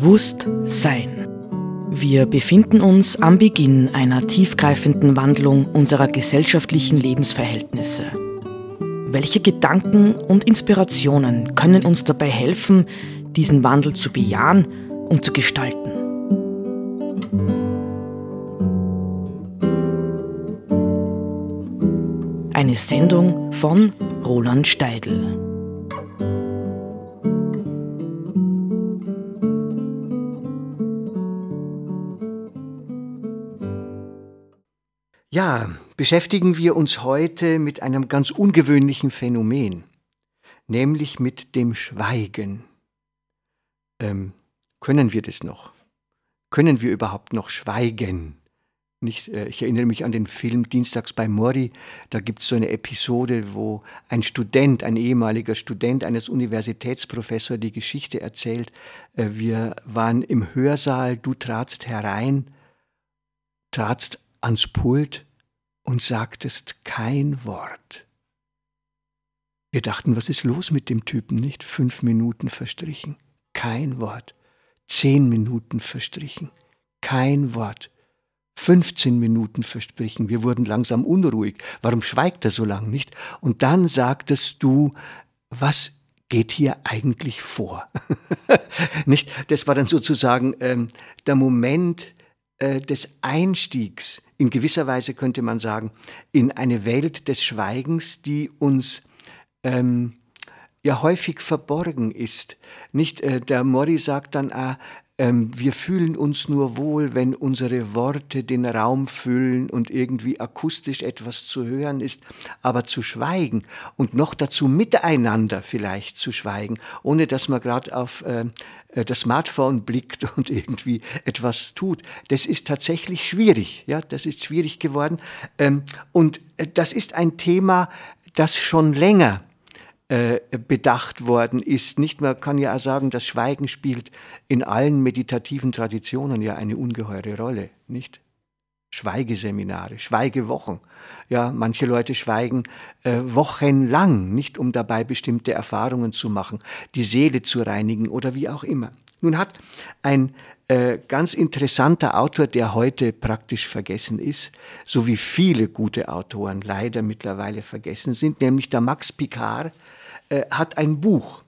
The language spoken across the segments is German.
Bewusst Sein. Wir befinden uns am Beginn einer tiefgreifenden Wandlung unserer gesellschaftlichen Lebensverhältnisse. Welche Gedanken und Inspirationen können uns dabei helfen, diesen Wandel zu bejahen und zu gestalten? Eine Sendung von Roland Steidl. Ja, beschäftigen wir uns heute mit einem ganz ungewöhnlichen Phänomen, nämlich mit dem Schweigen. Ähm, können wir das noch? Können wir überhaupt noch schweigen? Nicht, äh, ich erinnere mich an den Film Dienstags bei Mori. Da gibt es so eine Episode, wo ein Student, ein ehemaliger Student eines Universitätsprofessors die Geschichte erzählt. Äh, wir waren im Hörsaal, du tratst herein, tratst ans Pult und sagtest kein Wort. Wir dachten, was ist los mit dem Typen, nicht? Fünf Minuten verstrichen, kein Wort. Zehn Minuten verstrichen, kein Wort. 15 Minuten verstrichen. Wir wurden langsam unruhig. Warum schweigt er so lang nicht? Und dann sagtest du, was geht hier eigentlich vor? nicht? Das war dann sozusagen ähm, der Moment äh, des Einstiegs in gewisser Weise könnte man sagen, in eine Welt des Schweigens, die uns ähm, ja häufig verborgen ist. Nicht äh, der Mori sagt dann, ah, ähm, wir fühlen uns nur wohl, wenn unsere Worte den Raum füllen und irgendwie akustisch etwas zu hören ist, aber zu schweigen und noch dazu miteinander vielleicht zu schweigen, ohne dass man gerade auf äh, äh, das Smartphone blickt und irgendwie etwas tut. Das ist tatsächlich schwierig. Ja, das ist schwierig geworden. Ähm, und äh, das ist ein Thema, das schon länger äh, bedacht worden ist. Nicht, man kann ja auch sagen, das Schweigen spielt in allen meditativen Traditionen ja eine ungeheure Rolle, nicht? Schweigeseminare, Schweigewochen. Ja, manche Leute schweigen äh, wochenlang, nicht um dabei bestimmte Erfahrungen zu machen, die Seele zu reinigen oder wie auch immer. Nun hat ein äh, ganz interessanter Autor, der heute praktisch vergessen ist, so wie viele gute Autoren leider mittlerweile vergessen sind, nämlich der Max Picard, äh, hat ein Buch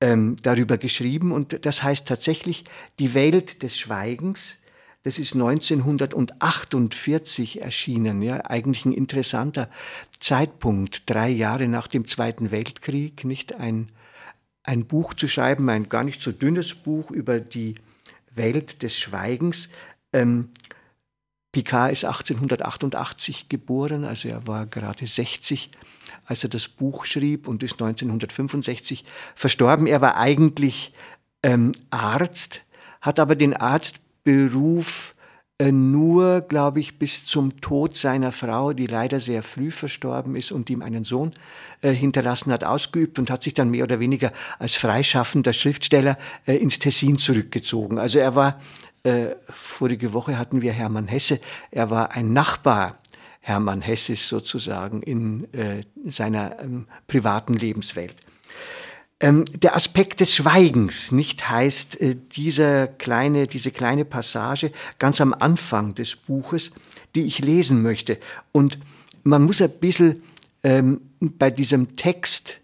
ähm, darüber geschrieben und das heißt tatsächlich Die Welt des Schweigens. Das ist 1948 erschienen, ja, eigentlich ein interessanter Zeitpunkt, drei Jahre nach dem Zweiten Weltkrieg, nicht ein, ein Buch zu schreiben, ein gar nicht so dünnes Buch über die Welt des Schweigens. Ähm, Picard ist 1888 geboren, also er war gerade 60 als er das Buch schrieb und ist 1965 verstorben. Er war eigentlich ähm, Arzt, hat aber den Arztberuf äh, nur, glaube ich, bis zum Tod seiner Frau, die leider sehr früh verstorben ist und ihm einen Sohn äh, hinterlassen hat, ausgeübt und hat sich dann mehr oder weniger als freischaffender Schriftsteller äh, ins Tessin zurückgezogen. Also er war, äh, vorige Woche hatten wir Hermann Hesse, er war ein Nachbar Hermann Hesses sozusagen in äh, seiner ähm, privaten Lebenswelt. Ähm, der Aspekt des Schweigens nicht heißt äh, dieser kleine, diese kleine Passage ganz am Anfang des Buches, die ich lesen möchte. Und man muss ein bisschen ähm, bei diesem Text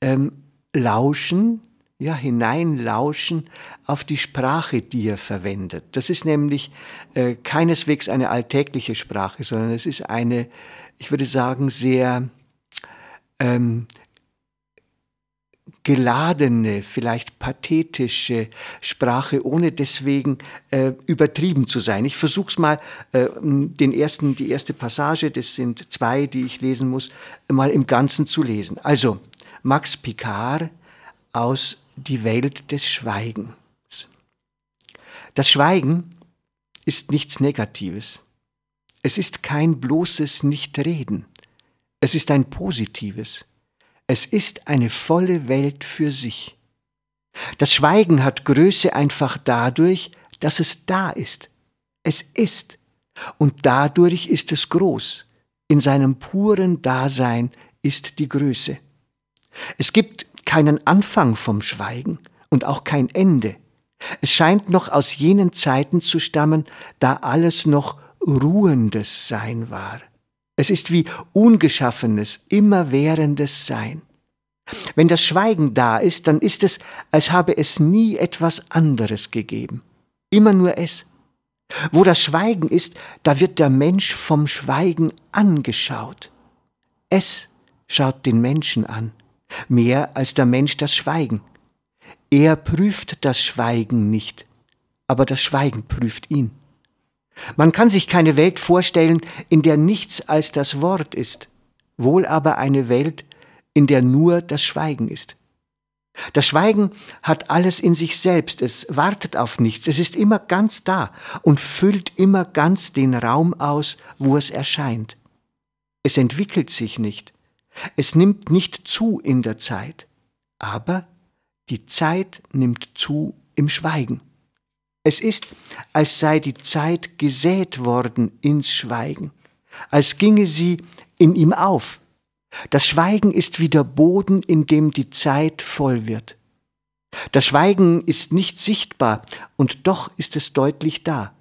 ähm, lauschen, ja, hineinlauschen auf die Sprache, die er verwendet. Das ist nämlich äh, keineswegs eine alltägliche Sprache, sondern es ist eine, ich würde sagen, sehr ähm, geladene, vielleicht pathetische Sprache, ohne deswegen äh, übertrieben zu sein. Ich versuche es mal, äh, den ersten, die erste Passage, das sind zwei, die ich lesen muss, mal im Ganzen zu lesen. Also, Max Picard aus die Welt des Schweigens. Das Schweigen ist nichts Negatives. Es ist kein bloßes Nichtreden. Es ist ein positives. Es ist eine volle Welt für sich. Das Schweigen hat Größe einfach dadurch, dass es da ist. Es ist. Und dadurch ist es groß. In seinem puren Dasein ist die Größe. Es gibt keinen Anfang vom Schweigen und auch kein Ende. Es scheint noch aus jenen Zeiten zu stammen, da alles noch ruhendes Sein war. Es ist wie ungeschaffenes, immerwährendes Sein. Wenn das Schweigen da ist, dann ist es, als habe es nie etwas anderes gegeben. Immer nur es. Wo das Schweigen ist, da wird der Mensch vom Schweigen angeschaut. Es schaut den Menschen an, mehr als der Mensch das Schweigen. Er prüft das Schweigen nicht, aber das Schweigen prüft ihn. Man kann sich keine Welt vorstellen, in der nichts als das Wort ist, wohl aber eine Welt, in der nur das Schweigen ist. Das Schweigen hat alles in sich selbst, es wartet auf nichts, es ist immer ganz da und füllt immer ganz den Raum aus, wo es erscheint. Es entwickelt sich nicht, es nimmt nicht zu in der Zeit, aber die Zeit nimmt zu im Schweigen. Es ist, als sei die Zeit gesät worden ins Schweigen, als ginge sie in ihm auf. Das Schweigen ist wie der Boden, in dem die Zeit voll wird. Das Schweigen ist nicht sichtbar, und doch ist es deutlich da.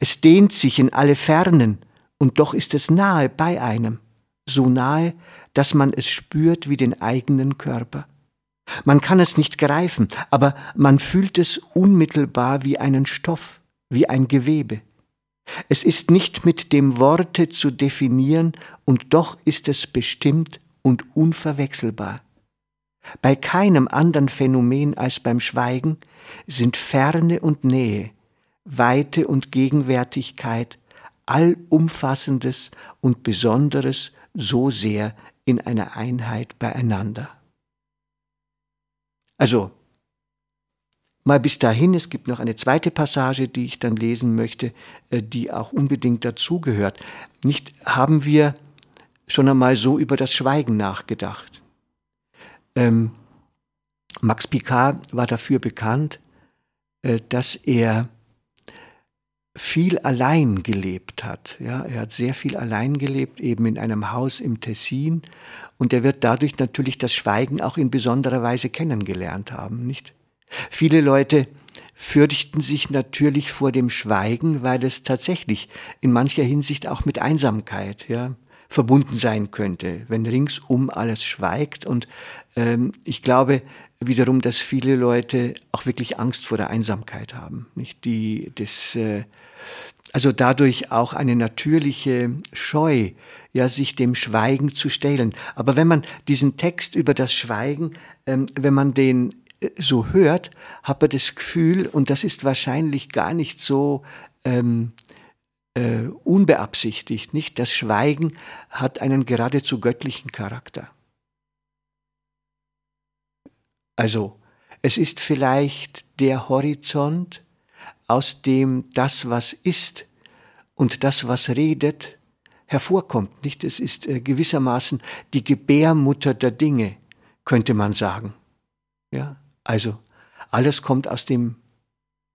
Es dehnt sich in alle Fernen, und doch ist es nahe bei einem, so nahe, dass man es spürt wie den eigenen Körper. Man kann es nicht greifen, aber man fühlt es unmittelbar wie einen Stoff, wie ein Gewebe. Es ist nicht mit dem Worte zu definieren, und doch ist es bestimmt und unverwechselbar. Bei keinem anderen Phänomen als beim Schweigen sind Ferne und Nähe, Weite und Gegenwärtigkeit, Allumfassendes und Besonderes so sehr in einer Einheit beieinander. Also, mal bis dahin, es gibt noch eine zweite Passage, die ich dann lesen möchte, äh, die auch unbedingt dazugehört. Nicht haben wir schon einmal so über das Schweigen nachgedacht. Ähm, Max Picard war dafür bekannt, äh, dass er viel allein gelebt hat. Ja, er hat sehr viel allein gelebt, eben in einem Haus im Tessin. Und er wird dadurch natürlich das Schweigen auch in besonderer Weise kennengelernt haben, nicht? Viele Leute fürchten sich natürlich vor dem Schweigen, weil es tatsächlich in mancher Hinsicht auch mit Einsamkeit, ja, verbunden sein könnte, wenn ringsum alles schweigt. Und ich glaube wiederum, dass viele Leute auch wirklich Angst vor der Einsamkeit haben, nicht die das äh, also dadurch auch eine natürliche Scheu, ja, sich dem Schweigen zu stellen. Aber wenn man diesen Text über das Schweigen, ähm, wenn man den äh, so hört, hat man das Gefühl, und das ist wahrscheinlich gar nicht so ähm, äh, unbeabsichtigt, nicht? Das Schweigen hat einen geradezu göttlichen Charakter. Also, es ist vielleicht der Horizont, aus dem das, was ist und das, was redet, hervorkommt. Nicht? Es ist äh, gewissermaßen die Gebärmutter der Dinge, könnte man sagen. Ja, also alles kommt aus dem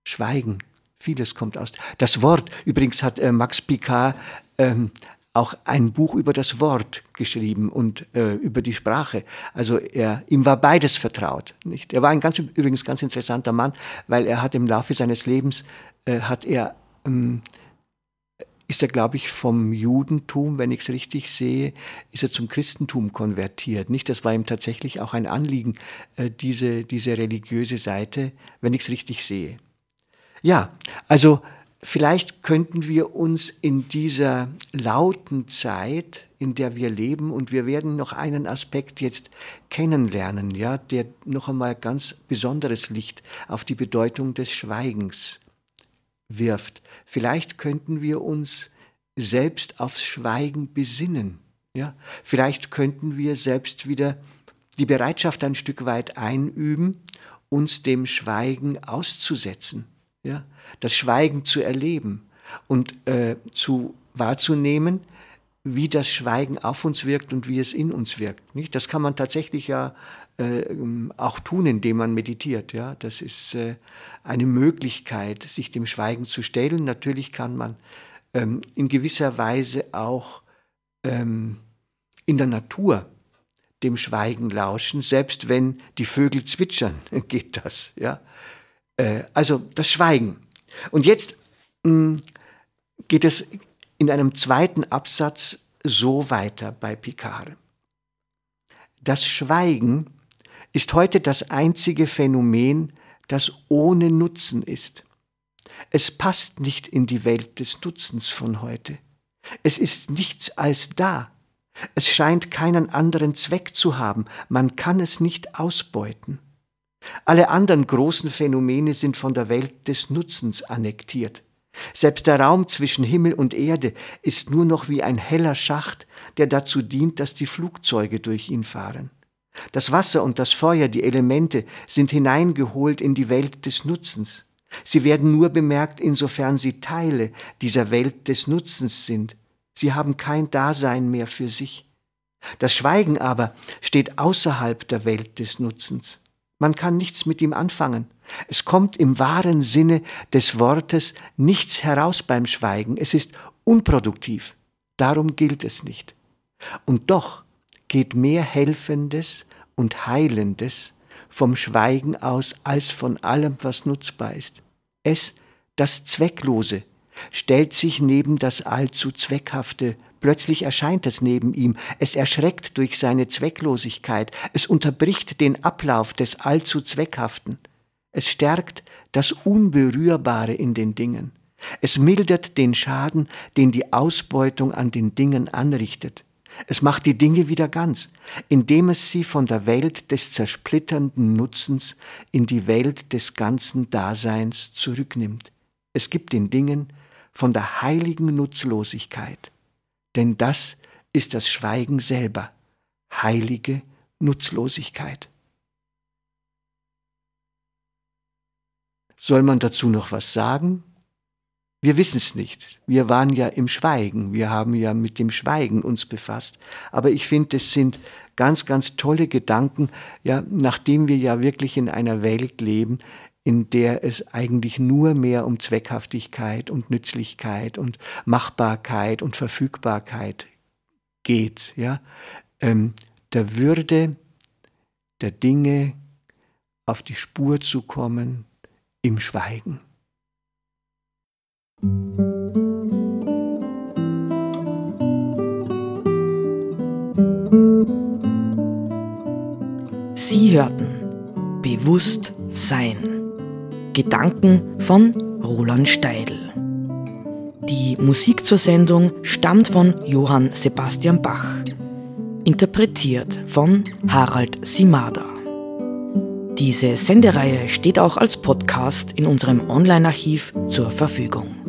Schweigen. Vieles kommt aus. Das Wort, übrigens hat äh, Max Picard ähm, auch ein Buch über das Wort geschrieben und äh, über die Sprache. Also er, ihm war beides vertraut. Nicht? Er war ein ganz übrigens ganz interessanter Mann, weil er hat im Laufe seines Lebens äh, hat er ähm, ist er, glaube ich, vom Judentum, wenn ich es richtig sehe, ist er zum Christentum konvertiert. Nicht? Das war ihm tatsächlich auch ein Anliegen, äh, diese, diese religiöse Seite, wenn ich es richtig sehe. Ja, also Vielleicht könnten wir uns in dieser lauten Zeit, in der wir leben, und wir werden noch einen Aspekt jetzt kennenlernen, ja, der noch einmal ganz besonderes Licht auf die Bedeutung des Schweigens wirft. Vielleicht könnten wir uns selbst aufs Schweigen besinnen, ja. Vielleicht könnten wir selbst wieder die Bereitschaft ein Stück weit einüben, uns dem Schweigen auszusetzen ja, das Schweigen zu erleben und äh, zu wahrzunehmen, wie das Schweigen auf uns wirkt und wie es in uns wirkt. Nicht? Das kann man tatsächlich ja äh, auch tun, indem man meditiert. Ja? Das ist äh, eine Möglichkeit, sich dem Schweigen zu stellen. Natürlich kann man ähm, in gewisser Weise auch ähm, in der Natur dem Schweigen lauschen, selbst wenn die Vögel zwitschern, geht das. Ja? Äh, also das Schweigen. Und jetzt mh, mm, geht es in einem zweiten Absatz so weiter bei Picard. Das Schweigen ist heute das einzige Phänomen, das ohne Nutzen ist. Es passt nicht in die Welt des Nutzens von heute. Es ist nichts als da. Es scheint keinen anderen Zweck zu haben, man kann es nicht ausbeuten. Alle anderen großen Phänomene sind von der Welt des Nutzens annektiert. Selbst der Raum zwischen Himmel und Erde ist nur noch wie ein heller Schacht, der dazu dient, dass die Flugzeuge durch ihn fahren. Das Wasser und das Feuer, die Elemente, sind hineingeholt in die Welt des Nutzens. Sie werden nur bemerkt, insofern sie Teile dieser Welt des Nutzens sind. Sie haben kein Dasein mehr für sich. Das Schweigen aber steht außerhalb der Welt des Nutzens. Man kann nichts mit ihm anfangen. Es kommt im wahren Sinne des Wortes nichts heraus beim Schweigen. Es ist unproduktiv. Darum gilt es nicht. Und doch geht mehr Helfendes und Heilendes vom Schweigen aus als von allem, was nutzbar ist. Es, das Zwecklose, stellt sich neben das allzu Zweckhafte Plötzlich erscheint es neben ihm, es erschreckt durch seine Zwecklosigkeit, es unterbricht den Ablauf des allzu Zweckhaften, es stärkt das Unberührbare in den Dingen, es mildert den Schaden, den die Ausbeutung an den Dingen anrichtet, es macht die Dinge wieder ganz, indem es sie von der Welt des zersplitternden Nutzens in die Welt des ganzen Daseins zurücknimmt. Es gibt den Dingen von der heiligen Nutzlosigkeit denn das ist das Schweigen selber, heilige Nutzlosigkeit. Soll man dazu noch was sagen? Wir wissen es nicht. Wir waren ja im Schweigen. Wir haben ja mit dem Schweigen uns befasst. Aber ich finde, es sind ganz, ganz tolle Gedanken, ja, nachdem wir ja wirklich in einer Welt leben, in der es eigentlich nur mehr um Zweckhaftigkeit und Nützlichkeit und Machbarkeit und Verfügbarkeit geht, ja, ähm, der Würde der Dinge auf die Spur zu kommen im Schweigen. Sie hörten Bewusst Sein. Gedanken von Roland Steidl. Die Musik zur Sendung stammt von Johann Sebastian Bach, interpretiert von Harald Simada. Diese Sendereihe steht auch als Podcast in unserem Online-Archiv zur Verfügung.